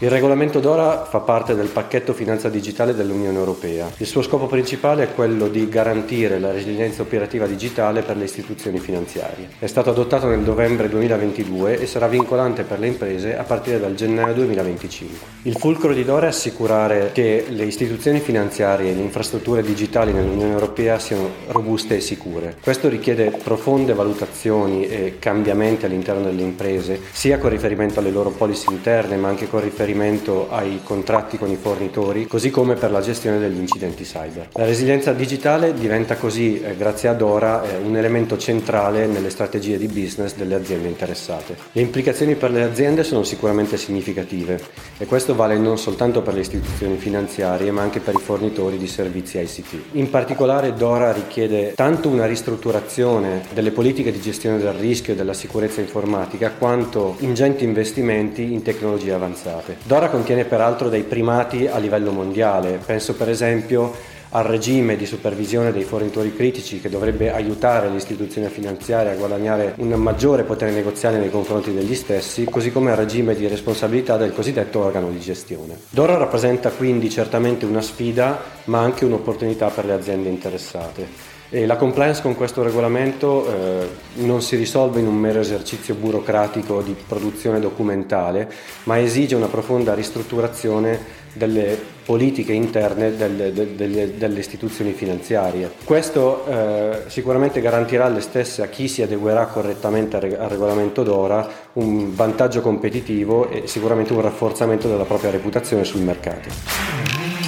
Il regolamento DORA fa parte del pacchetto finanza digitale dell'Unione Europea. Il suo scopo principale è quello di garantire la resilienza operativa digitale per le istituzioni finanziarie. È stato adottato nel novembre 2022 e sarà vincolante per le imprese a partire dal gennaio 2025. Il fulcro di DORA è assicurare che le istituzioni finanziarie e le infrastrutture digitali nell'Unione Europea siano robuste e sicure. Questo richiede profonde valutazioni e cambiamenti all'interno delle imprese, sia con riferimento alle loro policy interne, ma anche con riferimento riferimento ai contratti con i fornitori, così come per la gestione degli incidenti cyber. La resilienza digitale diventa così, eh, grazie ad Ora, eh, un elemento centrale nelle strategie di business delle aziende interessate. Le implicazioni per le aziende sono sicuramente significative e questo vale non soltanto per le istituzioni finanziarie, ma anche per i fornitori di servizi ICT. In particolare Dora richiede tanto una ristrutturazione delle politiche di gestione del rischio e della sicurezza informatica, quanto ingenti investimenti in tecnologie avanzate. Dora contiene peraltro dei primati a livello mondiale, penso per esempio al regime di supervisione dei fornitori critici che dovrebbe aiutare le istituzioni finanziarie a guadagnare un maggiore potere negoziale nei confronti degli stessi, così come al regime di responsabilità del cosiddetto organo di gestione. Dora rappresenta quindi certamente una sfida, ma anche un'opportunità per le aziende interessate. E la compliance con questo regolamento eh, non si risolve in un mero esercizio burocratico di produzione documentale, ma esige una profonda ristrutturazione delle politiche interne delle, delle, delle istituzioni finanziarie. Questo eh, sicuramente garantirà alle stesse, a chi si adeguerà correttamente al regolamento d'ora, un vantaggio competitivo e sicuramente un rafforzamento della propria reputazione sul mercato.